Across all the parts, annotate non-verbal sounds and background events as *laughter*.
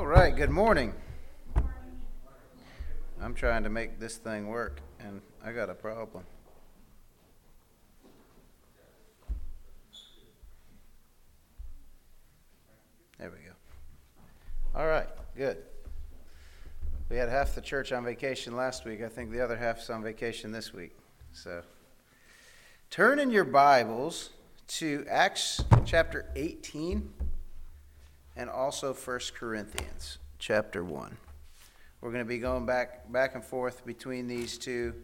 All right, good morning. I'm trying to make this thing work, and I got a problem. There we go. All right, good. We had half the church on vacation last week. I think the other half's on vacation this week. So turn in your Bibles to Acts chapter 18 and also 1 Corinthians chapter 1. We're going to be going back back and forth between these two.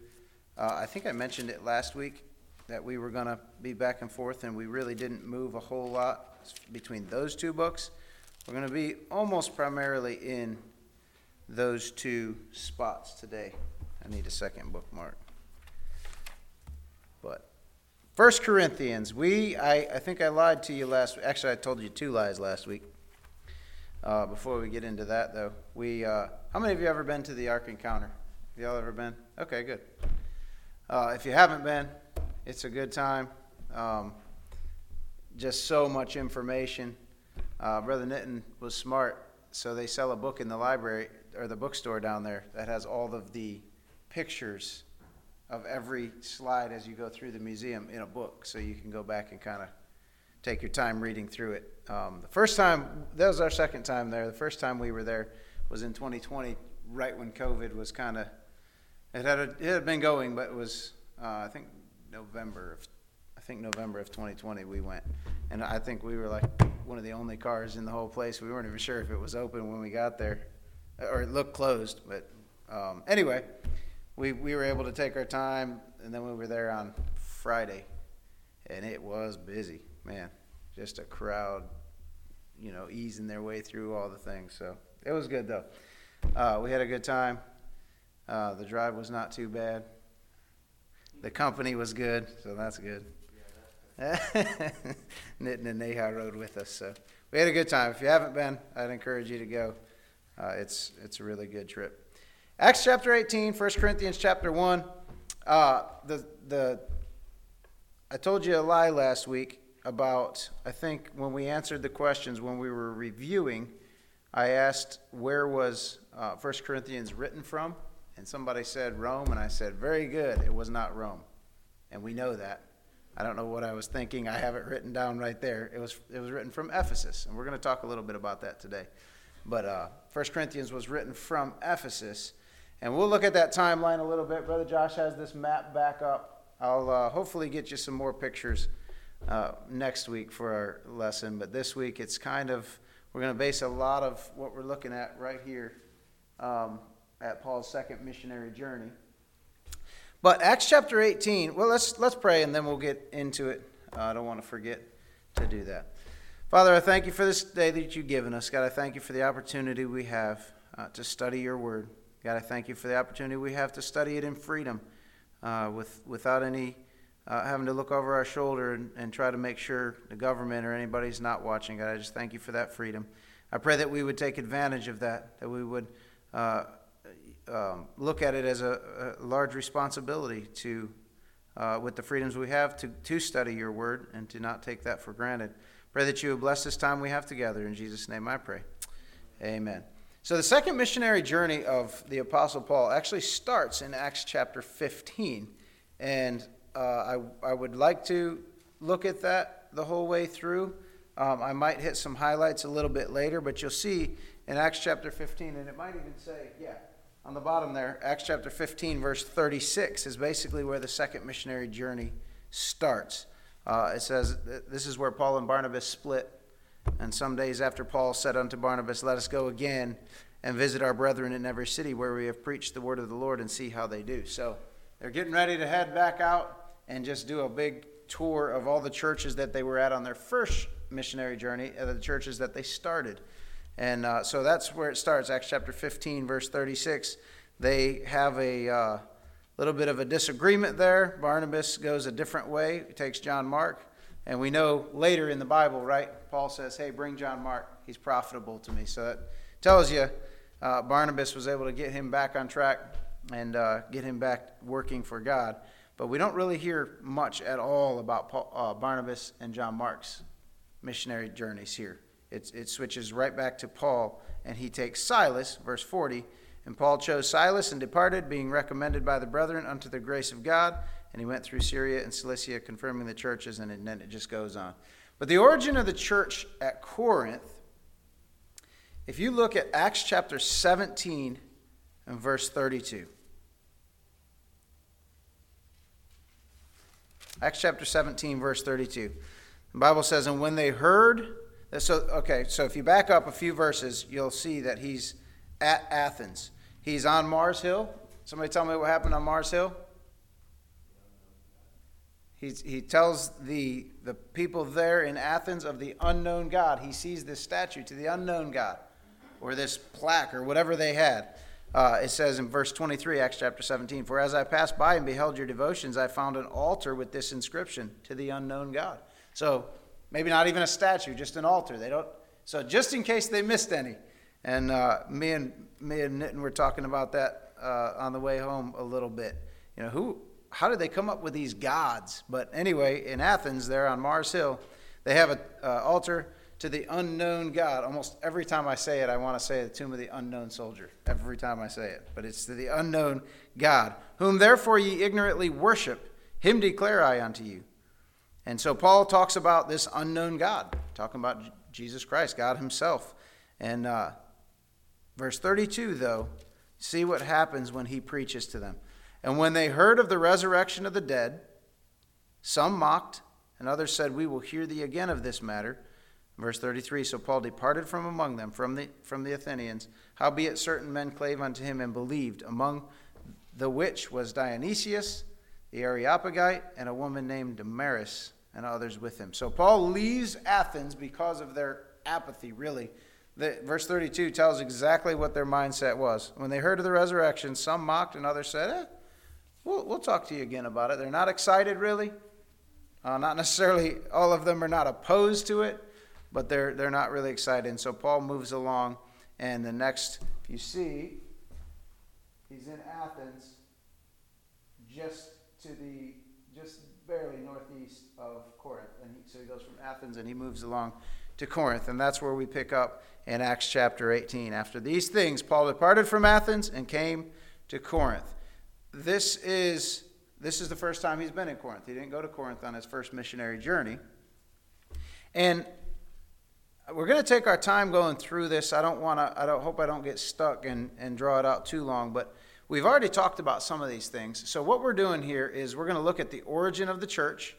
Uh, I think I mentioned it last week that we were going to be back and forth, and we really didn't move a whole lot between those two books. We're going to be almost primarily in those two spots today. I need a second bookmark. But First Corinthians, we I, I think I lied to you last. Actually, I told you two lies last week. Uh, before we get into that, though, we uh, how many of you ever been to the Ark Encounter? Have y'all ever been? Okay, good. Uh, if you haven't been, it's a good time. Um, just so much information. Uh, Brother Nitin was smart, so they sell a book in the library or the bookstore down there that has all of the pictures of every slide as you go through the museum in a book, so you can go back and kind of take your time reading through it. Um, the first time, that was our second time there. The first time we were there was in 2020, right when COVID was kind of, it had, a, it had been going, but it was, uh, I think, November of, I think November of 2020 we went. And I think we were like one of the only cars in the whole place. We weren't even sure if it was open when we got there, or it looked closed. But um, anyway, we, we were able to take our time, and then we were there on Friday, and it was busy man, just a crowd, you know, easing their way through all the things. So it was good though. Uh, we had a good time. Uh, the drive was not too bad. The company was good, so that's good. *laughs* Nitin and Neha rode with us, so we had a good time. If you haven't been, I'd encourage you to go. Uh, it's it's a really good trip. Acts chapter 18, 1 Corinthians chapter 1. Uh, the the I told you a lie last week about, I think when we answered the questions, when we were reviewing, I asked where was uh, 1 Corinthians written from, and somebody said Rome, and I said, very good, it was not Rome. And we know that. I don't know what I was thinking. I have it written down right there. It was, it was written from Ephesus, and we're going to talk a little bit about that today. But uh, 1 Corinthians was written from Ephesus, and we'll look at that timeline a little bit. Brother Josh has this map back up. I'll uh, hopefully get you some more pictures uh, next week for our lesson, but this week it's kind of, we're going to base a lot of what we're looking at right here um, at Paul's second missionary journey. But Acts chapter 18, well, let's, let's pray and then we'll get into it. Uh, I don't want to forget to do that. Father, I thank you for this day that you've given us. God, I thank you for the opportunity we have uh, to study your word. God, I thank you for the opportunity we have to study it in freedom uh, with, without any uh, having to look over our shoulder and, and try to make sure the government or anybody's not watching. God, I just thank you for that freedom. I pray that we would take advantage of that, that we would uh, um, look at it as a, a large responsibility to, uh, with the freedoms we have, to, to study your word and to not take that for granted. Pray that you would bless this time we have together. In Jesus' name I pray. Amen. So, the second missionary journey of the Apostle Paul actually starts in Acts chapter 15. And uh, I, I would like to look at that the whole way through. Um, I might hit some highlights a little bit later, but you'll see in Acts chapter 15, and it might even say, yeah, on the bottom there, Acts chapter 15, verse 36 is basically where the second missionary journey starts. Uh, it says, This is where Paul and Barnabas split. And some days after Paul said unto Barnabas, Let us go again and visit our brethren in every city where we have preached the word of the Lord and see how they do. So they're getting ready to head back out and just do a big tour of all the churches that they were at on their first missionary journey, uh, the churches that they started. And uh, so that's where it starts, Acts chapter 15, verse 36. They have a uh, little bit of a disagreement there. Barnabas goes a different way, takes John Mark. And we know later in the Bible, right? Paul says, hey, bring John Mark. He's profitable to me. So that tells you uh, Barnabas was able to get him back on track and uh, get him back working for God. But we don't really hear much at all about Paul, uh, Barnabas and John Mark's missionary journeys here. it, it switches right back to Paul, and he takes Silas, verse 40. And Paul chose Silas and departed, being recommended by the brethren unto the grace of God. And he went through Syria and Cilicia, confirming the churches, and then it just goes on. But the origin of the church at Corinth, if you look at Acts chapter 17 and verse 32. Acts chapter 17, verse 32. The Bible says, And when they heard, so, okay, so if you back up a few verses, you'll see that he's at Athens. He's on Mars Hill. Somebody tell me what happened on Mars Hill? He's, he tells the, the people there in Athens of the unknown God. He sees this statue to the unknown God, or this plaque, or whatever they had. Uh, it says in verse 23, Acts chapter 17, For as I passed by and beheld your devotions, I found an altar with this inscription to the unknown God. So maybe not even a statue, just an altar. They don't. So just in case they missed any, and uh, me and me and Nitin were talking about that uh, on the way home a little bit. You know, who, how did they come up with these gods? But anyway, in Athens, there on Mars Hill, they have an uh, altar to the unknown God. Almost every time I say it, I want to say the tomb of the unknown soldier. Every time I say it. But it's to the unknown God, whom therefore ye ignorantly worship, him declare I unto you. And so Paul talks about this unknown God, talking about Jesus Christ, God himself. And uh, verse 32, though, see what happens when he preaches to them. And when they heard of the resurrection of the dead, some mocked, and others said, We will hear thee again of this matter. Verse 33 So Paul departed from among them, from the, from the Athenians. Howbeit certain men clave unto him and believed, among the which was Dionysius, the Areopagite, and a woman named Damaris, and others with him. So Paul leaves Athens because of their apathy, really. The, verse 32 tells exactly what their mindset was. When they heard of the resurrection, some mocked and others said, eh, we'll, we'll talk to you again about it. They're not excited, really. Uh, not necessarily, all of them are not opposed to it, but they're, they're not really excited. And so Paul moves along, and the next, if you see, he's in Athens, just to the, just barely northeast of Corinth. And he, so he goes from Athens and he moves along to Corinth. And that's where we pick up in Acts chapter 18. After these things, Paul departed from Athens and came to Corinth. This is, this is the first time he's been in Corinth. He didn't go to Corinth on his first missionary journey. And we're going to take our time going through this. I don't want to, I don't hope I don't get stuck and, and draw it out too long, but we've already talked about some of these things. So, what we're doing here is we're going to look at the origin of the church.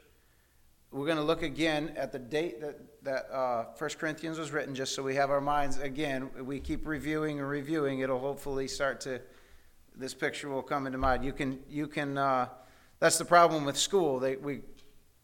We're going to look again at the date that, that uh, 1 Corinthians was written, just so we have our minds again. We keep reviewing and reviewing. It'll hopefully start to, this picture will come into mind. You can, you can, uh, that's the problem with school. They, we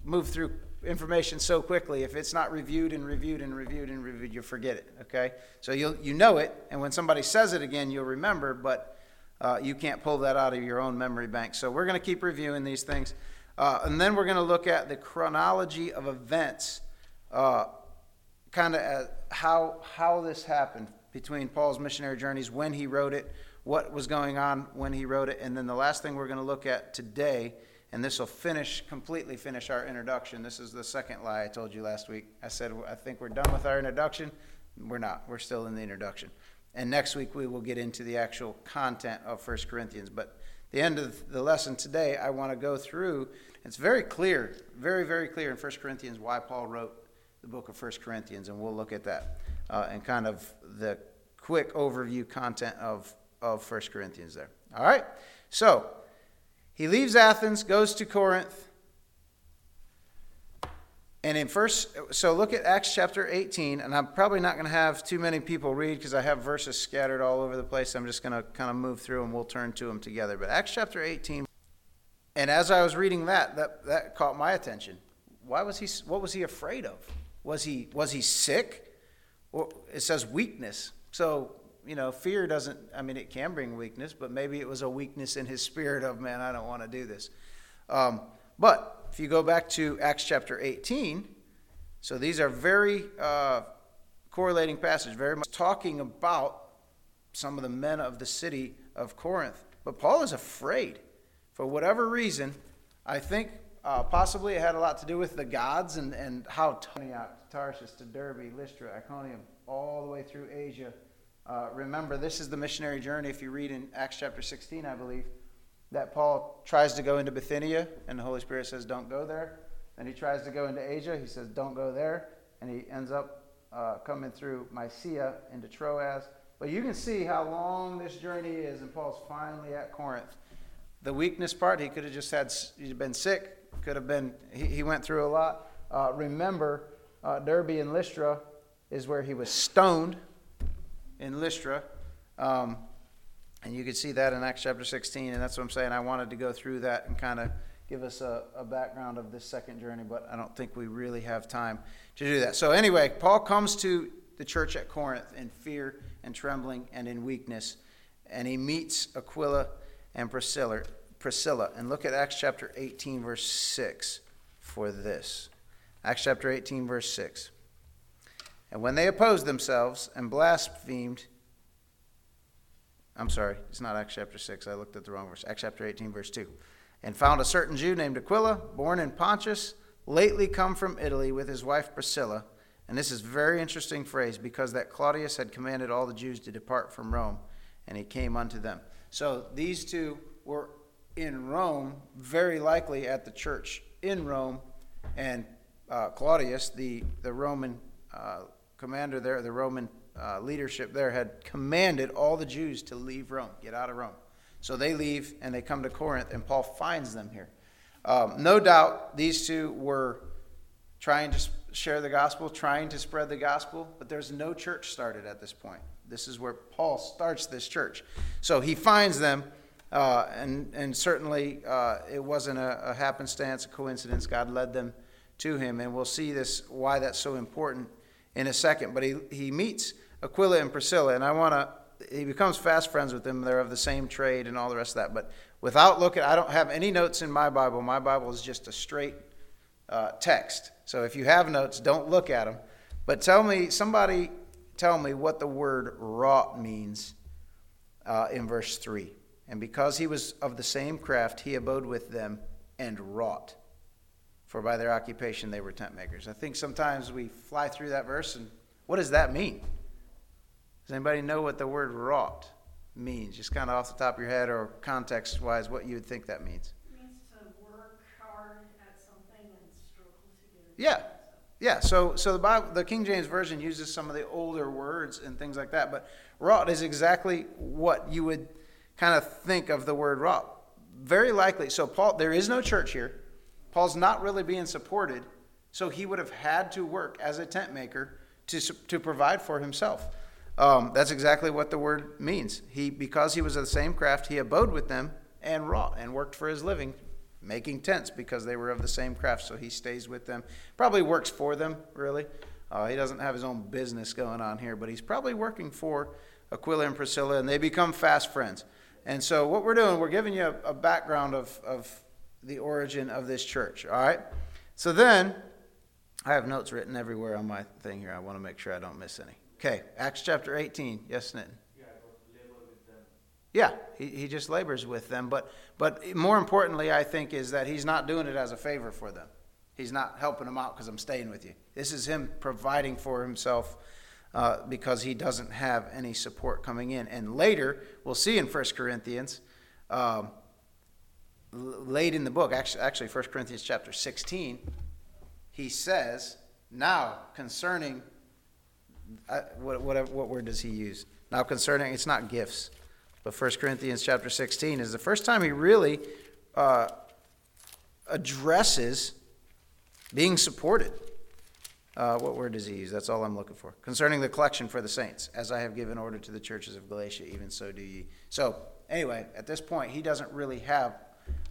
move through information so quickly. If it's not reviewed and reviewed and reviewed and reviewed, you forget it. Okay, so you you know it, and when somebody says it again, you'll remember, but uh, you can't pull that out of your own memory bank. So we're going to keep reviewing these things, uh, and then we're going to look at the chronology of events, uh, kind of how how this happened between Paul's missionary journeys, when he wrote it, what was going on when he wrote it, and then the last thing we're going to look at today and this will finish, completely finish our introduction. This is the second lie I told you last week. I said, I think we're done with our introduction. We're not. We're still in the introduction. And next week we will get into the actual content of 1 Corinthians. But the end of the lesson today, I want to go through. It's very clear, very, very clear in 1 Corinthians why Paul wrote the book of 1 Corinthians, and we'll look at that uh, and kind of the quick overview content of, of 1 Corinthians there. All right? So, he leaves Athens, goes to Corinth. And in first, so look at Acts chapter 18, and I'm probably not going to have too many people read because I have verses scattered all over the place. I'm just going to kind of move through and we'll turn to them together. But Acts chapter 18, and as I was reading that, that, that caught my attention. Why was he, what was he afraid of? Was he, was he sick? Or it says weakness. So you know, fear doesn't, I mean, it can bring weakness, but maybe it was a weakness in his *laughs* spirit of, man, I don't want to do this. Um, but if you go back to Acts chapter 18, so these are very uh, correlating passages, very much talking about some of the men of the city of Corinth. But Paul is afraid. For whatever reason, I think uh, possibly it had a lot to do with the gods and, and how Antioch, Tarshish to Derbe, Lystra, Iconium, all the way through Asia. Uh, remember, this is the missionary journey. If you read in Acts chapter 16, I believe, that Paul tries to go into Bithynia, and the Holy Spirit says, Don't go there. Then he tries to go into Asia. He says, Don't go there. And he ends up uh, coming through Mysia into Troas. But you can see how long this journey is, and Paul's finally at Corinth. The weakness part, he could have just had, he'd been sick, could have been, he, he went through a lot. Uh, remember, uh, Derbe and Lystra is where he was stoned in Lystra. Um, and you can see that in Acts chapter 16, and that's what I'm saying. I wanted to go through that and kind of give us a, a, background of this second journey, but I don't think we really have time to do that. So, anyway, Paul comes to the church at Corinth in fear and trembling and in weakness, and he meets Aquila and Priscilla. Priscilla. And look at Acts chapter 18, verse 6 for this. Acts chapter 18, verse 6. And when they opposed themselves and blasphemed, I'm sorry, it's not Acts chapter 6. I looked at the wrong verse. Acts chapter 18, verse 2. And found a certain Jew named Aquila, born in Pontus, lately come from Italy with his wife Priscilla. And this is a very interesting phrase because that Claudius had commanded all the Jews to depart from Rome, and he came unto them. So these two were in Rome, very likely at the church in Rome, and uh, Claudius, the, the Roman uh, commander there, the Roman uh, leadership there, had commanded all the Jews to leave Rome, get out of Rome. So they leave and they come to Corinth, and Paul finds them here. Um, no doubt these two were trying to share the gospel, trying to spread the gospel, but there's no church started at this point. This is where Paul starts this church. So he finds them, uh, and, and certainly uh, it wasn't a, a happenstance, a coincidence. God led them to him, and we'll see this why that's so important in a second. But he, he meets Aquila and Priscilla, and I want to. He becomes fast friends with them. They're of the same trade and all the rest of that. But without looking, I don't have any notes in my Bible. My Bible is just a straight uh, text. So if you have notes, don't look at them. But tell me, somebody tell me what the word wrought means uh, in verse 3. And because he was of the same craft, he abode with them and wrought. For by their occupation they were tent makers. I think sometimes we fly through that verse and what does that mean? Does anybody know what the word wrought means? Just kind of off the top of your head or context wise, what you would think that means? It means to work hard at something and struggle to get it. Yeah. Yeah, so so the Bible, the King James version uses some of the older words and things like that, but wrought is exactly what you would kind of think of the word wrought. Very likely. So Paul, there is no church here. Paul's not really being supported, so he would have had to work as a tent maker to to provide for himself. Um, that's exactly what the word means. He because he was of the same craft, he abode with them and wrought and worked for his living making tents because they were of the same craft. So he stays with them. Probably works for them, really. Uh, he doesn't have his own business going on here, but he's probably working for Aquila and Priscilla, and they become fast friends. And so what we're doing, we're giving you a, a background of, of the origin of this church. All right? So then, I have notes written everywhere on my thing here. I want to make sure I don't miss any. Okay, Acts chapter 18. Yes, Nitin. Yeah, he, he just labors with them. But, but more importantly, I think, is that he's not doing it as a favor for them. He's not helping them out because I'm staying with you. This is him providing for himself uh, because he doesn't have any support coming in. And later, we'll see in 1 Corinthians, um, late in the book, actually, actually 1 Corinthians chapter 16, he says, now concerning, uh, what, what, what word does he use? Now concerning, it's not gifts. But 1 Corinthians chapter 16 is the first time he really uh, addresses being supported. Uh, what word does he use? That's all I'm looking for. Concerning the collection for the saints, as I have given order to the churches of Galatia, even so do ye. So, anyway, at this point, he doesn't really have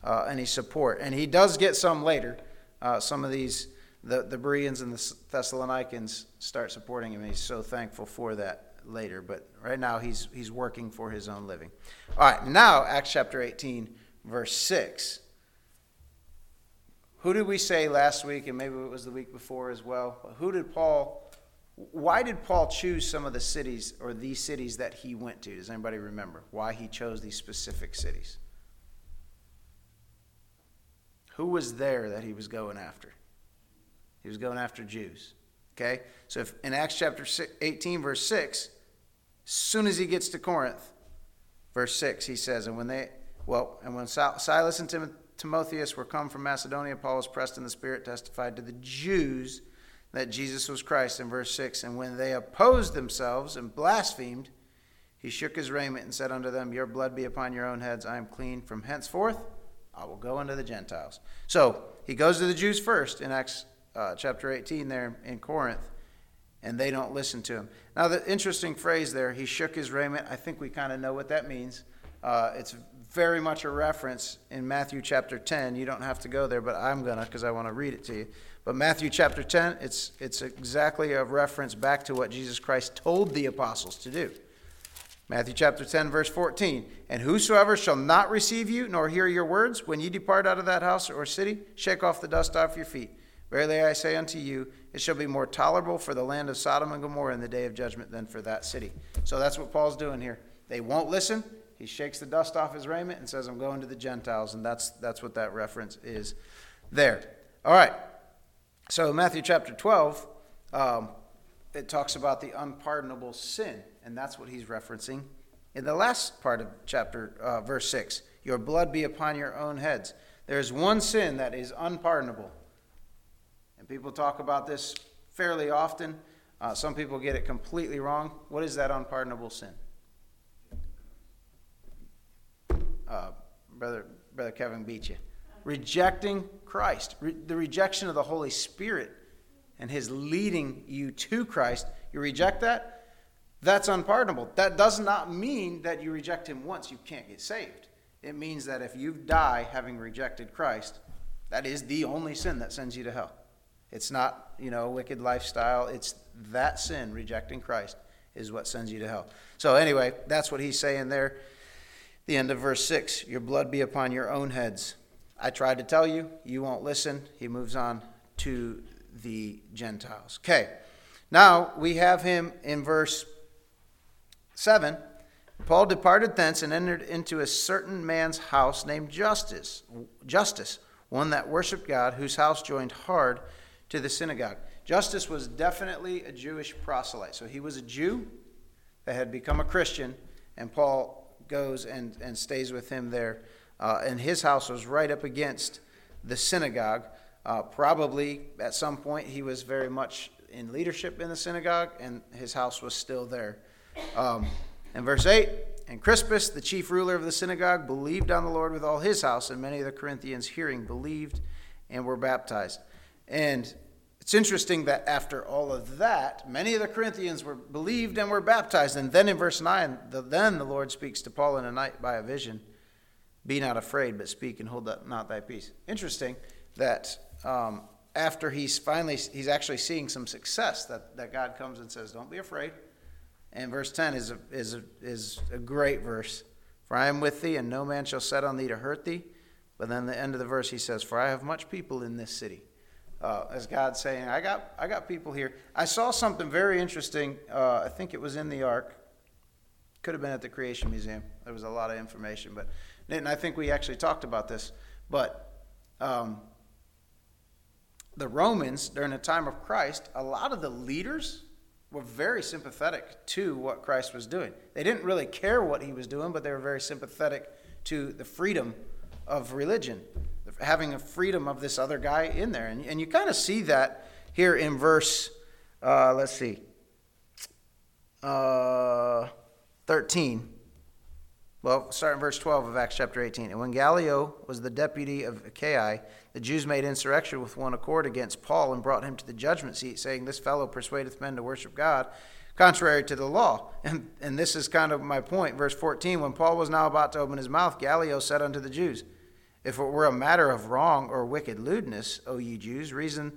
uh, any support. And he does get some later. Uh, some of these, the, the Bereans and the Thessalonians start supporting him, he's so thankful for that later, but right now he's, he's working for his own living. All right, now Acts chapter 18, verse 6. Who did we say last week, and maybe it was the week before as well? Who did Paul, why did Paul choose some of the cities or these cities that he went to? Does anybody remember why he chose these specific cities? Who was there that he was going after? He was going after Jews. Okay? So if in Acts chapter 18, verse 6, as soon as he gets to Corinth, verse 6, he says, And when they, well, and when Silas and Tim, Timotheus were come from Macedonia, Paul was pressed in the Spirit, testified to the Jews that Jesus was Christ in verse 6. And when they opposed themselves and blasphemed, he shook his raiment and said unto them, Your blood be upon your own heads. I am clean. From henceforth, I will go unto the Gentiles. So he goes to the Jews first in Acts uh, chapter 18 there in Corinth, and they don't listen to him. Now, the interesting phrase there, he shook his raiment, I think we kind of know what that means. Uh, it's very much a reference in Matthew chapter 10. You don't have to go there, but I'm going to because I want to read it to you. But Matthew chapter 10, it's, it's exactly a reference back to what Jesus Christ told the apostles to do. Matthew chapter 10, verse 14. And whosoever shall not receive you nor hear your words, when ye depart out of that house or city, shake off the dust off your feet. Verily I say unto you, it shall be more tolerable for the land of Sodom and Gomorrah in the day of judgment than for that city. So that's what Paul's doing here. They won't listen. He shakes the dust off his raiment and says, I'm going to the Gentiles. And that's, that's what that reference is there. All right. So Matthew chapter 12, um, it talks about the unpardonable sin and that's what he's referencing in the last part of chapter uh, verse 6 your blood be upon your own heads. There's one sin that is unpardonable. And people talk about this fairly often. Uh, some people get it completely wrong. What is that unpardonable sin? Uh, brother brother kevin beat you. Rejecting christ. Re- the rejection of the holy spirit and his leading you to christ. You reject that that's unpardonable. That does not mean that you reject him once, you can't get saved. It means that if you die having rejected Christ, that is the only sin that sends you to hell. It's not, you know, wicked lifestyle. It's that sin, rejecting Christ, is what sends you to hell. So, anyway, that's what he's saying there. The end of verse 6 Your blood be upon your own heads. I tried to tell you, you won't listen. He moves on to the Gentiles. Okay, now we have him in verse 7 Paul departed thence and entered into a certain man's house named Justice, Justus, one that worshipped God, whose house joined hard to the synagogue. Justice was definitely a Jewish proselyte. So he was a Jew that had become a Christian, and Paul goes and, and stays with him there. Uh, and his house was right up against the synagogue. Uh, probably at some point he was very much in leadership in the synagogue, and his house was still there. Um, in verse 8, and Crispus, the chief ruler of the synagogue, believed on the Lord with all his house, and many of the Corinthians, hearing, believed and were baptized. And it's interesting that after all of that, many of the Corinthians were believed and were baptized. And then in verse 9, the, then the Lord speaks to Paul in a night by a vision Be not afraid, but speak and hold not thy peace. Interesting that um, after he's finally, he's actually seeing some success, that, that God comes and says, Don't be afraid. And verse 10 is a, is, a, is a great verse. For I am with thee, and no man shall set on thee to hurt thee. But then the end of the verse, he says, For I have much people in this city. Uh, as God saying, I got, I got people here. I saw something very interesting. Uh, I think it was in the Ark. Could have been at the Creation Museum. There was a lot of information. But and I think we actually talked about this. But um, the Romans, during the time of Christ, a lot of the leaders were very sympathetic to what Christ was doing. They didn't really care what he was doing, but they were very sympathetic to the freedom of religion, having a freedom of this other guy in there. And, and you kind of see that here in verse, uh, let's see, uh, 13. Well, start in verse 12 of Acts chapter 18. And when Gallio was the deputy of Achaia, the Jews made insurrection with one accord against Paul and brought him to the judgment seat, saying, This fellow persuadeth men to worship God, contrary to the law. And, and this is kind of my point. Verse 14 When Paul was now about to open his mouth, Gallio said unto the Jews, If it were a matter of wrong or wicked lewdness, O ye Jews, reason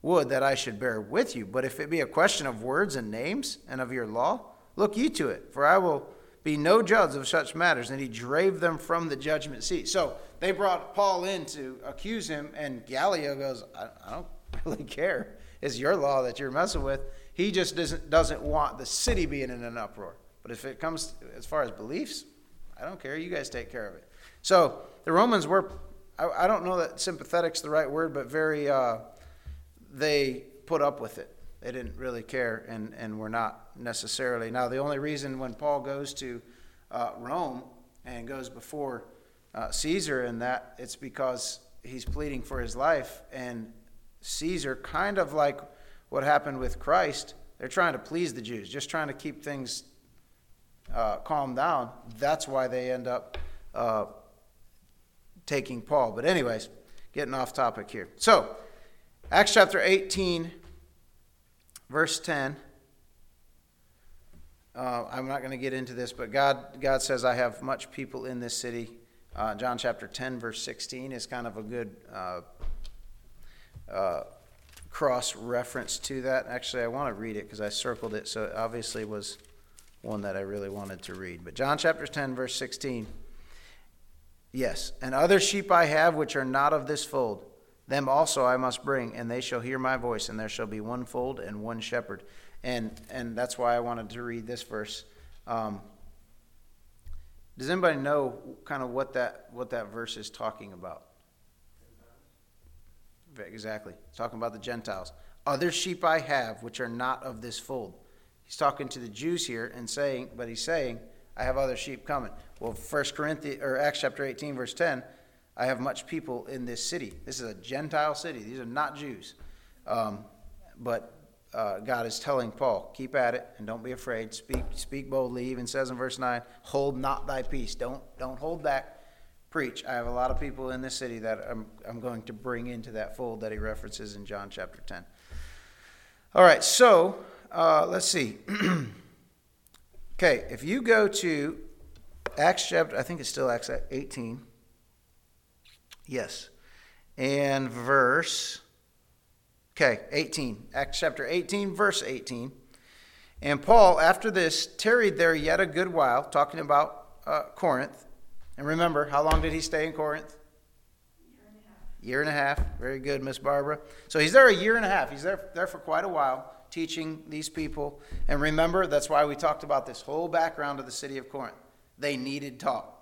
would that I should bear with you. But if it be a question of words and names and of your law, look ye to it, for I will be no judge of such matters. And he drave them from the judgment seat. So they brought Paul in to accuse him, and Gallio goes, I, don't *laughs* really care. It's your law that you're messing with. He just doesn't, doesn't want the city being in an uproar. But if it comes as far as beliefs, I don't care. You guys take care of it. So the Romans were I, I don't know that sympathetic's the right word, but very, uh, they put up with it. They didn't really care and, and were not necessarily. Now, the only reason when Paul goes to uh, Rome and goes before uh, Caesar and that, it's because he's pleading for his life. And Caesar, kind of like what happened with Christ, they're trying to please the Jews, just trying to keep things uh, calmed down. That's why they end up uh, taking Paul. But, anyways, getting off topic here. So, Acts chapter 18, verse 10. Uh, I'm not going to get into this, but God, God says, I have much people in this city. Uh, John chapter 10, verse 16 is kind of a good uh, uh cross reference to that. Actually, I want to read it because I circled it, so it obviously was one that I really wanted to read. But John chapter 10, verse 16. Yes, and other sheep I have which are not of this fold. Them also I must bring, and they shall hear my voice, and there shall be one fold and one shepherd. And and that's why I wanted to read this verse. Um, does anybody know kind of what that what that verse is talking about? Exactly. It's talking about the Gentiles. Other sheep I have which are not of this fold. He's talking to the Jews here and saying, but he's saying, I have other sheep coming. Well, First Corinthians or Acts chapter 18, verse 10, I have much people in this city. This is a Gentile city. These are not Jews. Um, but uh, God is telling Paul, keep at it and don't be afraid. Speak, speak boldly. Even says in verse 9, hold not thy peace. Don't, don't hold back. Preach. I have a lot of people in this city that I'm, I'm going to bring into that fold that he references in John chapter 10. All right, so uh, let's see. *clears throat* okay, if you go to Acts chapter, I think it's still Acts 18. Yes. And verse, okay, 18. Acts chapter 18, verse 18. And Paul, after this, tarried there yet a good while, talking about uh, Corinth. And remember, how long did he stay in Corinth? Year and a half. Year and a half. Very good, Miss Barbara. So he's there a year and a half. He's there, there for quite a while teaching these people. And remember, that's why we talked about this whole background of the city of Corinth. They needed taught.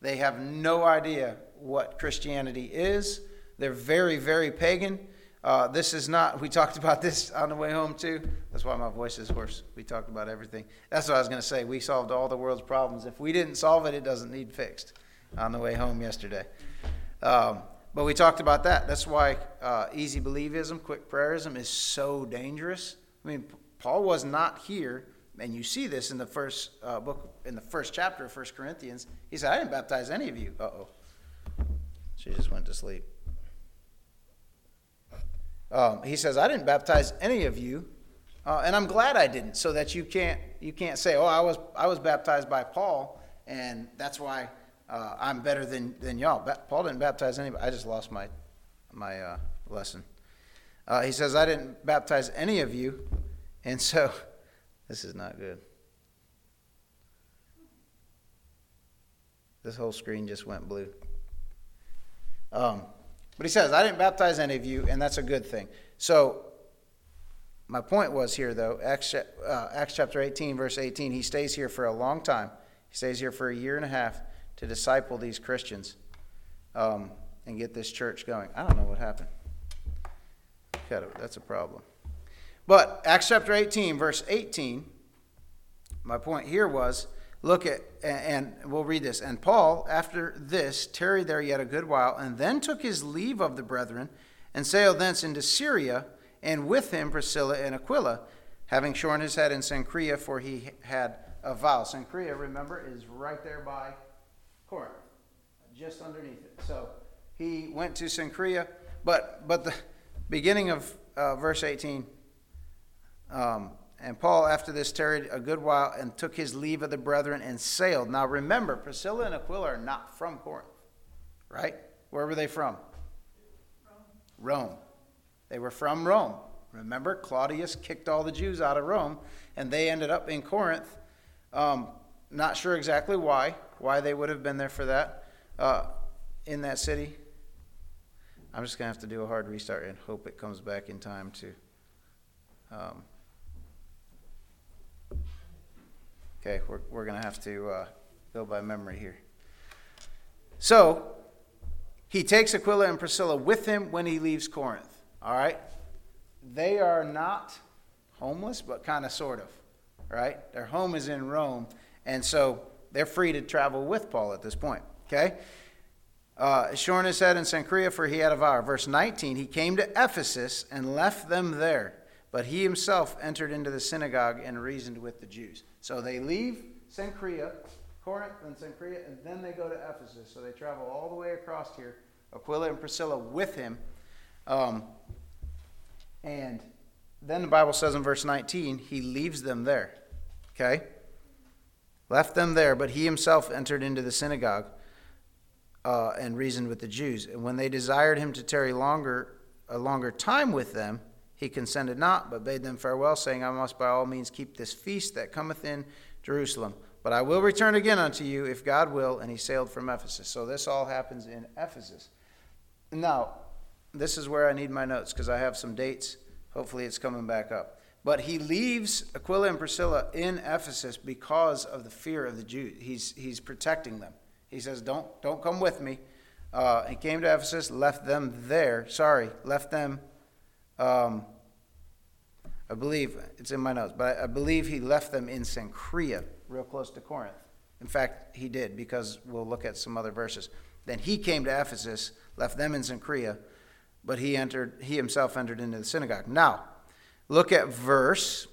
They have no idea what Christianity is. They're very, very pagan. Uh, this is not, we talked about this on the way home too. That's why my voice is hoarse. We talked about everything. That's what I was going to say. We solved all the world's problems. If we didn't solve it, it doesn't need fixed on the way home yesterday. Um, but we talked about that. That's why uh, easy believism, quick prayerism is so dangerous. I mean, Paul was not here, and you see this in the first uh, book, in the first chapter of First Corinthians. He said, I didn't baptize any of you. Uh oh. She just went to sleep. Um, he says, I didn't baptize any of you, uh, and I'm glad I didn't, so that you can't you can't say, oh, I was I was baptized by Paul, and that's why uh, I'm better than, than y'all. Ba- Paul didn't baptize anybody. I just lost my, my uh, lesson. Uh, he says, I didn't baptize any of you. And so, *laughs* this is not good. This whole screen just went blue. Um, but he says, I didn't baptize any of you, and that's a good thing. So, my point was here, though, Acts, uh, Acts chapter 18, verse 18, he stays here for a long time. He stays here for a year and a half to disciple these Christians um, and get this church going. I don't know what happened. That's a problem. But Acts chapter 18, verse 18, my point here was look at, and we'll read this. And Paul, after this, tarried there yet a good while, and then took his leave of the brethren, and sailed thence into Syria, and with him Priscilla and Aquila, having shorn his head in Cenchrea, for he had a vow. Cenchrea, remember, is right there by Corinth, just underneath it. So he went to Cenchrea, but but the beginning of uh, verse 18. Um, and Paul, after this, tarried a good while and took his leave of the brethren and sailed. Now remember, Priscilla and Aquila are not from Corinth, right? Where were they from? Rome. Rome. They were from Rome. Remember, Claudius kicked all the Jews out of Rome, and they ended up in Corinth. Um, not sure exactly why why they would have been there for that uh, in that city. I'm just going to have to do a hard restart and hope it comes back in time to. Um, okay, we're, we're going to have to uh, go by memory here. So, he takes Aquila and Priscilla with him when he leaves Corinth. All right? They are not homeless, but kind of sort of, right? Their home is in Rome, and so they're free to travel with Paul at this point. Okay? Uh, shorn his head in Cenchrea, for he had a vow. Verse 19, he came to Ephesus and left them there, but he himself entered into the synagogue and reasoned with the Jews. So they leave Cenchrea, Corinth and Cenchrea, and then they go to Ephesus. So they travel all the way across here, Aquila and Priscilla with him. Um, and then the Bible says in verse 19, he leaves them there. Okay? Left them there, but he himself entered into the synagogue uh, and reasoned with the Jews. And when they desired him to tarry longer, a longer time with them, he consented not, but bade them farewell, saying, I must by all means keep this feast that cometh in Jerusalem. But I will return again unto you, if God will. And he sailed from Ephesus. So this all happens in Ephesus. Now, this is where I need my notes because I have some dates. Hopefully, it's coming back up. But he leaves Aquila and Priscilla in Ephesus because of the fear of the Jews. He's, he's protecting them. He says, Don't, don't come with me. Uh, he came to Ephesus, left them there. Sorry, left them. Um, I believe it's in my notes, but I believe he left them in Cenchrea, real close to Corinth. In fact, he did because we'll look at some other verses. Then he came to Ephesus, left them in Cenchrea, but he entered he himself entered into the synagogue. Now, look at verse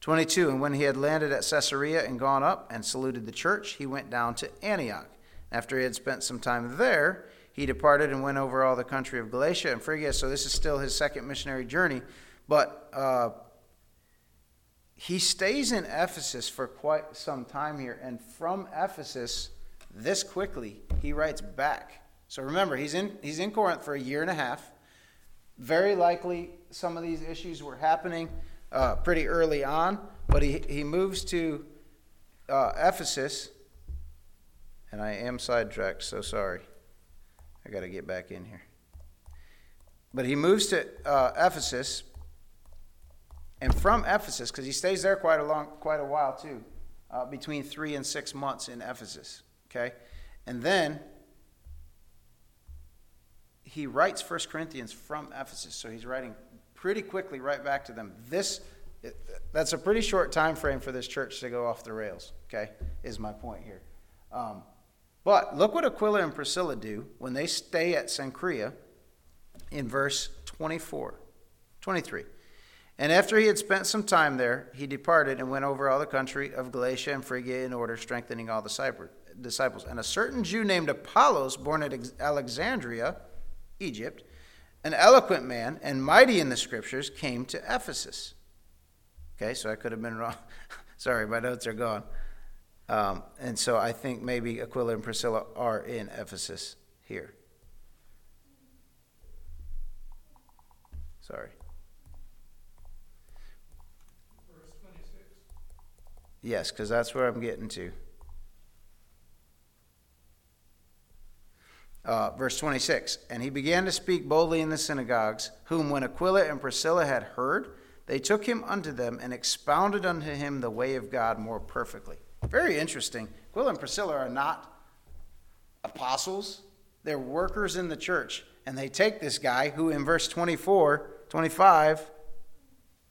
22 And when he had landed at Caesarea and gone up and saluted the church, he went down to Antioch. After he had spent some time there, he departed and went over all the country of Galatia and Phrygia. So this is still his second missionary journey. But uh, he stays in Ephesus for quite some time here. And from Ephesus, this quickly, he writes back. So remember, he's in, he's in Corinth for a year and a half. Very likely, some of these issues were happening uh, pretty early on, but he, he moves to uh, Ephesus. And I am sidetracked, so sorry. I got to get back in here. But he moves to uh, Ephesus, and from Ephesus, because he stays there quite a long, quite a while too, uh, between three and six months in Ephesus. Okay, and then he writes First Corinthians from Ephesus, so he's writing pretty quickly right back to them. This that's a pretty short time frame for this church to go off the rails. Okay, is my point here. Um, but look what Aquila and Priscilla do when they stay at Cenchrea in verse 24, 23. And after he had spent some time there, he departed and went over all the country of Galatia and Phrygia in order, strengthening all the disciples. And a certain Jew named Apollos, born at Alexandria, Egypt, an eloquent man and mighty in the scriptures, came to Ephesus. Okay, so I could have been wrong. *laughs* Sorry, my notes are gone. Um, and so I think maybe Aquila and Priscilla are in Ephesus here. Sorry. Verse 26. Yes, because that's where I'm getting to. Uh, verse 26 And he began to speak boldly in the synagogues, whom when Aquila and Priscilla had heard, they took him unto them and expounded unto him the way of God more perfectly. Very interesting. Aquila and Priscilla are not apostles, they're workers in the church. And they take this guy who, in verse 24, 25,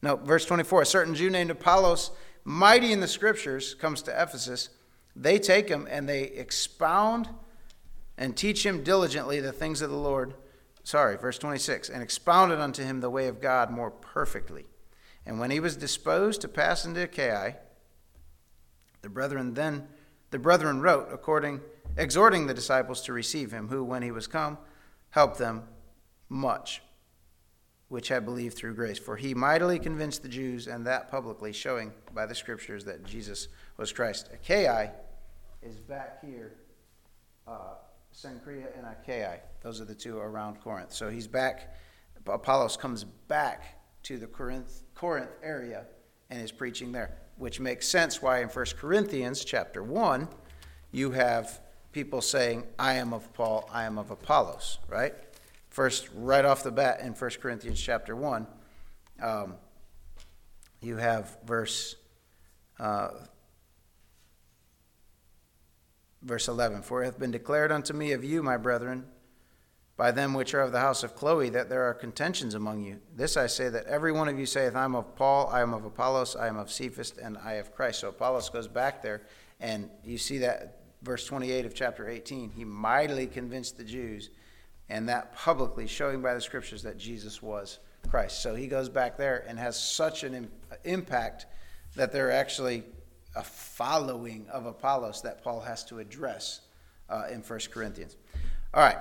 no, verse 24, a certain Jew named Apollos, mighty in the scriptures, comes to Ephesus. They take him and they expound and teach him diligently the things of the Lord. Sorry, verse 26, and expounded unto him the way of God more perfectly. And when he was disposed to pass into Achaia, the brethren then the brethren wrote according exhorting the disciples to receive him, who when he was come helped them much which had believed through grace. For he mightily convinced the Jews, and that publicly, showing by the scriptures that Jesus was Christ. Achaia is back here, uh, Cenchrea and Achaia. Those are the two around Corinth. So he's back. Apollos comes back to the Corinth, Corinth area and is preaching there which makes sense why in 1 Corinthians chapter 1 you have people saying, I am of Paul, I am of Apollos, right? First, right off the bat in 1 Corinthians chapter 1, um, you have verse uh, verse 11 For it hath been declared unto me of you, my brethren, by them which are of the house of Chloe, that there are contentions among you. This I say, that every one of you saith, I am of Paul, I am of Apollos, I am of Cephas, and I of Christ. So Apollos goes back there, and you see that verse 28 of chapter 18. He mightily convinced the Jews, and that publicly, showing by the scriptures that Jesus was Christ. So he goes back there and has such an impact that they're actually a following of Apollos that Paul has to address uh, in 1 Corinthians. All right.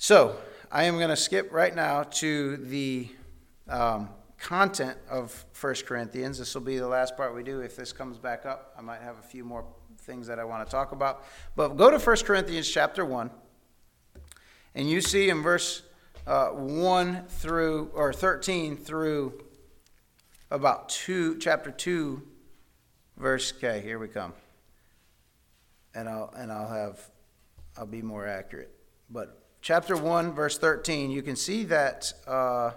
So I am going to skip right now to the um, content of 1 Corinthians. This will be the last part we do. If this comes back up, I might have a few more things that I want to talk about. But go to 1 Corinthians chapter 1, and you see in verse uh, 1 through, or 13 through about 2, chapter 2, verse, okay, here we come. And I'll, and I'll have, I'll be more accurate. But chapter 1, verse 13, you can see that. Uh,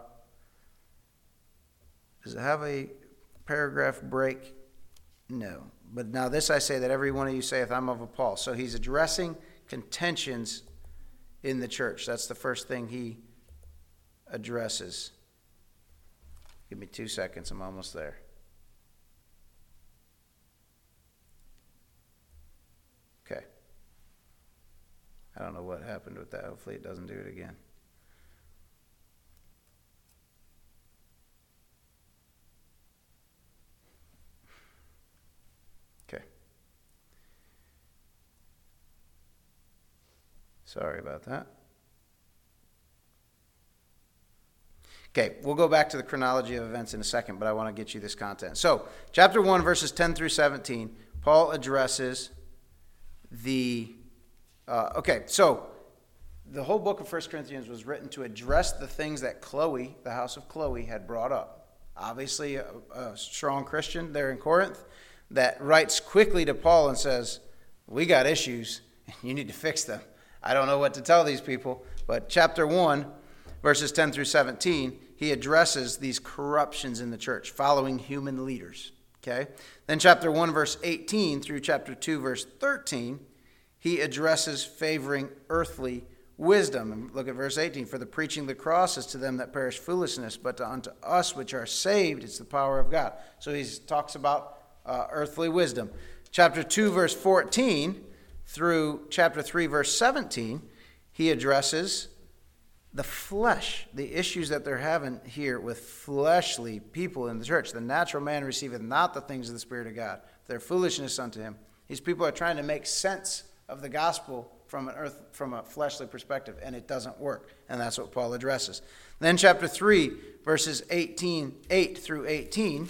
does it have a paragraph break? No. But now this I say that every one of you saith, I'm of a Paul. So he's addressing contentions in the church. That's the first thing he addresses. Give me two seconds, I'm almost there. I don't know what happened with that. Hopefully, it doesn't do it again. Okay. Sorry about that. Okay, we'll go back to the chronology of events in a second, but I want to get you this content. So, chapter 1, verses 10 through 17, Paul addresses the uh, okay, so the whole book of 1 Corinthians was written to address the things that Chloe, the house of Chloe, had brought up. Obviously, a, a strong Christian there in Corinth that writes quickly to Paul and says, We got issues, and *laughs* you need to fix them. I don't know what to tell these people, but chapter 1, verses 10 through 17, he addresses these corruptions in the church following human leaders. Okay? Then chapter 1, verse 18 through chapter 2, verse 13 he addresses favoring earthly wisdom. And look at verse 18. For the preaching of the cross is to them that perish foolishness, but to unto us which are saved, it's the power of God. So he talks about uh, earthly wisdom. Chapter 2, verse 14 through chapter 3, verse 17, he addresses the flesh, the issues that they're having here with fleshly people in the church. The natural man receiveth not the things of the Spirit of God. They're foolishness unto him. These people are trying to make sense of the gospel from an earth from a fleshly perspective and it doesn't work. And that's what paul addresses. Then chapter 3 verses 18 8 through 18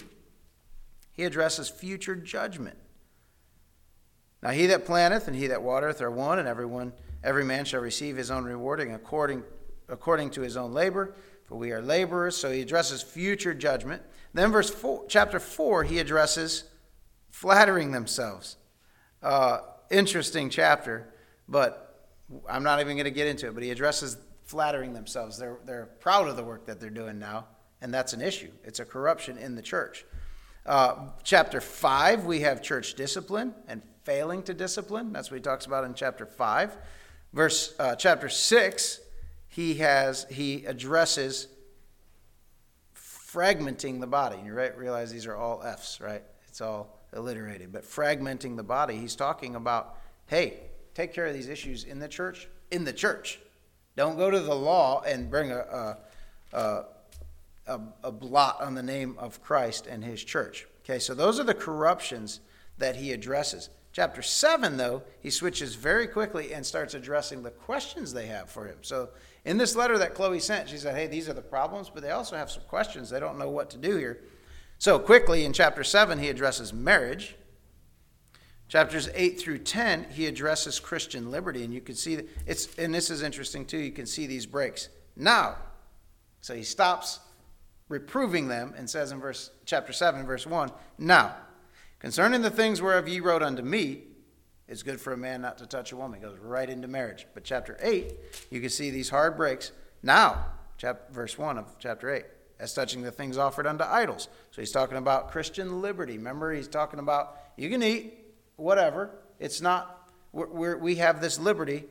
he addresses future judgment. Now he that planteth and he that watereth are one and everyone every man shall receive his own rewarding according according to his own labor for we are laborers. So he addresses future judgment. Then verse 4 chapter 4 he addresses flattering themselves. Uh, interesting chapter, but I'm not even going to get into it. But he addresses flattering themselves. They're, they're proud of the work that they're doing now, and that's an issue. It's a corruption in the church. Uh, chapter 5, we have church discipline and failing to discipline. That's what he talks about in chapter 5. Verse uh, chapter 6, he has he addresses fragmenting the body. You right, realize these are all F's, right? It's all alliterated, but fragmenting the body. He's talking about, hey, take care of these issues in the church, in the church. Don't go to the law and bring a, a, a, a blot on the name of Christ and his church. Okay, so those are the corruptions that he addresses. Chapter 7, though, he switches very quickly and starts addressing the questions they have for him. So, in this letter that Chloe sent, she said, Hey, these are the problems, but they also have some questions. They don't know what to do here. So, quickly, in chapter 7, he addresses marriage. Chapters 8 through 10, he addresses Christian liberty. And you can see, it's, and this is interesting too, you can see these breaks. Now, so he stops reproving them and says in verse chapter 7, verse 1, Now, concerning the things whereof ye wrote unto me, it's good for a man not to touch a woman. He goes right into marriage. But chapter 8, you can see these hard breaks. Now, chapter, verse 1 of chapter 8 as touching the things offered unto idols. So he's talking about Christian liberty. Remember, he's talking about you can eat whatever It's not, we're, we have this liberty.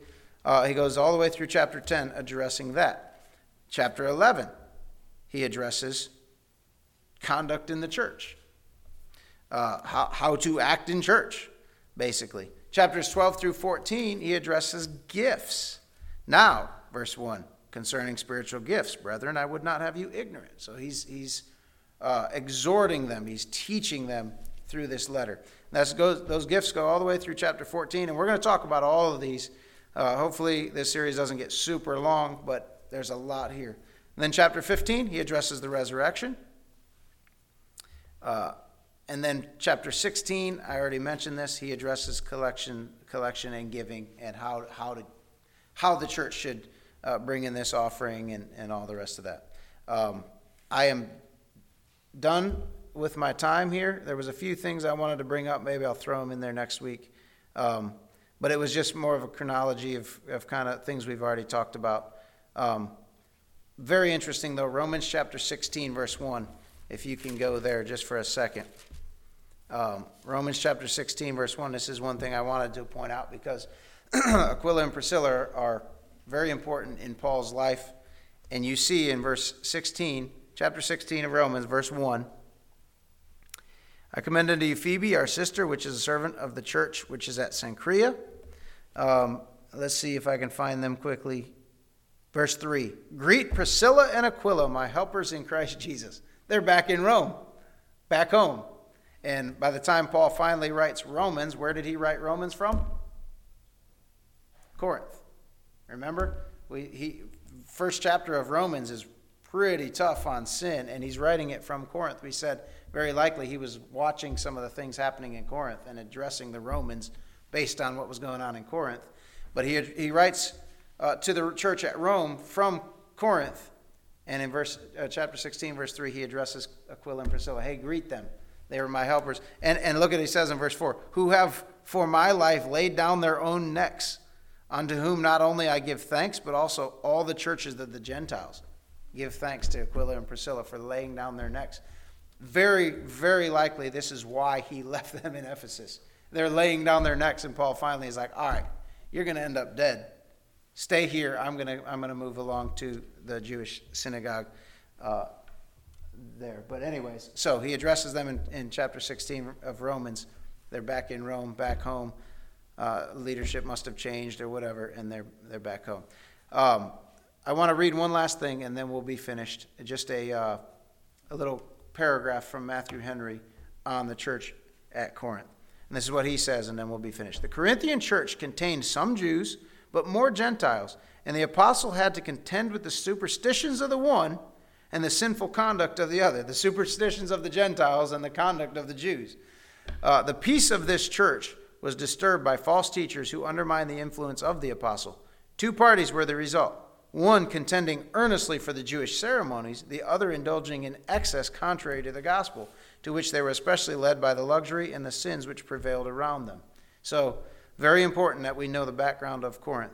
Uh, he goes all the way through chapter 10 addressing that. Chapter 11, he addresses conduct in the church, uh, how, how to act in church, basically. Chapters 12 through 14, he addresses gifts. Now, verse 1, concerning spiritual gifts, brethren, I would not have you ignorant. So he's, he's uh, exhorting them, he's teaching them through this letter. That's those gifts go all the way through chapter 14, and we're going to talk about all of these. Uh, hopefully, this series doesn't get super long, but there's a lot here. And then, chapter 15, he addresses the resurrection. Uh, and then, chapter 16, I already mentioned this. He addresses collection, collection and giving, and how how to how the church should uh, bring in this offering and, and all the rest of that. Um, I am done with my time here. There was a few things I wanted to bring up. Maybe I'll throw them in there next week. Um, but it was just more of a chronology of, of kind of things we've already talked about. Um, very interesting, though, Romans chapter 16, verse 1, if you can go there just for a second. Um, Romans chapter 16, verse 1, this is one thing I wanted to point out because *clears throat* Aquila and Priscilla are very important in Paul's life. And you see in verse 16, chapter 16 of Romans, verse 1, I commend unto you Phoebe, our sister, which is a servant of the church which is at Cenchrea. Um, let's see if I can find them quickly. Verse 3 Greet Priscilla and Aquila, my helpers in Christ Jesus. They're back in Rome, back home. And by the time Paul finally writes Romans, where did he write Romans from? Corinth. Remember? We, he, first chapter of Romans is pretty tough on sin, and he's writing it from Corinth. We said very likely he was watching some of the things happening in Corinth and addressing the Romans based on what was going on in Corinth. But he, he writes uh, to the church at Rome from Corinth, and in verse uh, chapter 16, verse 3, he addresses Aquila and Priscilla. Hey, greet them. They were my helpers. And, and look at what he says in verse 4 who have for my life laid down their own necks, unto whom not only I give thanks, but also all the churches of the Gentiles give thanks to Aquila and Priscilla for laying down their necks. Very, very likely this is why he *laughs* left them in Ephesus. They're laying down their necks, and Paul finally is like, All right, you're going to end up dead. Stay here. I'm going to I'm going to move along to the Jewish synagogue uh, there. But, anyways, so he addresses them in, in chapter 16 of Romans. They're back in Rome, back home. Uh, leadership must have changed or whatever, and they're, they're back home. Um, I want to read one last thing, and then we'll be finished. Just a, uh, a little paragraph from Matthew Henry on the church at Corinth. And this is what he says, and then we'll be finished. The Corinthian church contained some Jews, but more Gentiles, and the apostle had to contend with the superstitions of the one and the sinful conduct of the other, the superstitions of the Gentiles and the conduct of the Jews. Uh, the peace of this church was disturbed by false teachers who undermined the influence of the apostle. Two parties were the result one contending earnestly for the Jewish ceremonies, the other indulging in excess contrary to the gospel, to which they were especially led by the luxury and the sins which prevailed around them. So, very important that we know the background of Corinth.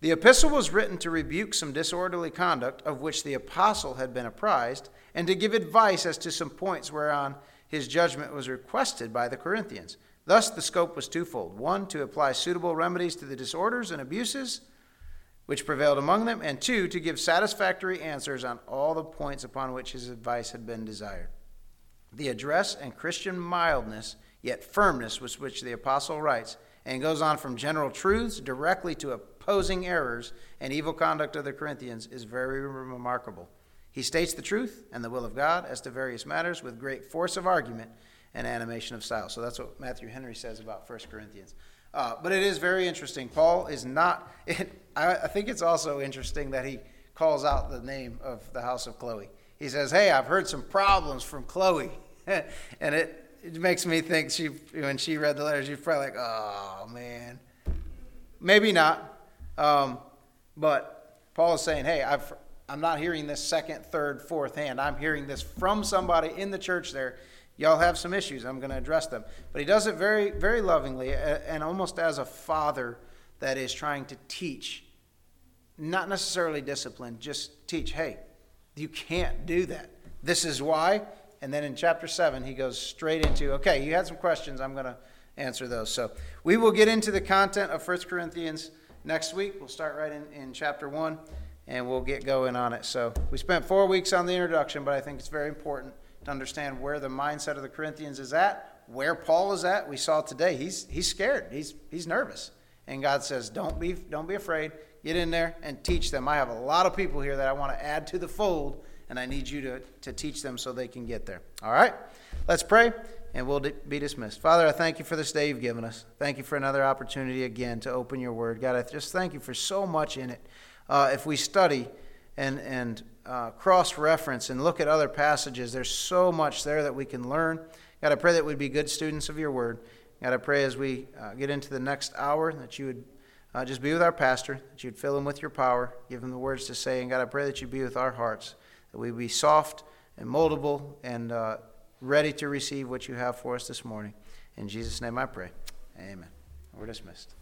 The epistle was written to rebuke some disorderly conduct of which the apostle had been apprised, and to give advice as to some points whereon his judgment was requested by the Corinthians. Thus, the scope was twofold one, to apply suitable remedies to the disorders and abuses which prevailed among them, and two, to give satisfactory answers on all the points upon which his advice had been desired. The address and Christian mildness, yet firmness, with which the apostle writes, and goes on from general truths directly to opposing errors and evil conduct of the Corinthians, is very remarkable. He states the truth and the will of God as to various matters with great force of argument and animation of style. So that's what Matthew Henry says about 1 Corinthians. Uh, but it is very interesting. Paul is not, *laughs* it, I, I think it's also interesting that he calls out the name of the house of Chloe. He says, Hey, I've heard some problems from Chloe. *laughs* and it, it makes me think she, when she read the letter, she's probably like, Oh, man. Maybe not. Um, but Paul is saying, Hey, I've, I'm not hearing this second, third, fourth hand. I'm hearing this from somebody in the church there y'all have some issues. I'm going to address them. But he does it very, very lovingly and almost as a father that is trying to teach, not necessarily discipline, just teach, hey, you can't do that. This is why. And then in chapter 7, he goes straight into, okay, you had some questions. I'm going to answer those. So we will get into the content of 1 Corinthians next week. We'll start right in, in chapter 1 and we'll get going on it. So we spent four weeks on the introduction, but I think it's very important to understand where the mindset of the Corinthians is at, where Paul is at. We saw today he's he's scared, he's he's nervous, and God says, "Don't be don't be afraid. Get in there and teach them. I have a lot of people here that I want to add to the fold, and I need you to to teach them so they can get there." All right, let's pray. And we'll be dismissed. Father, I thank you for this day you've given us. Thank you for another opportunity again to open your word. God, I just thank you for so much in it uh, if we study and, and uh, cross reference and look at other passages, there's so much there that we can learn. God, I pray that we'd be good students of your word. God, I pray as we uh, get into the next hour that you would uh, just be with our pastor, that you'd fill him with your power, give him the words to say. And God, I pray that you'd be with our hearts, that we'd be soft and moldable and uh, ready to receive what you have for us this morning. In Jesus' name I pray. Amen. We're dismissed.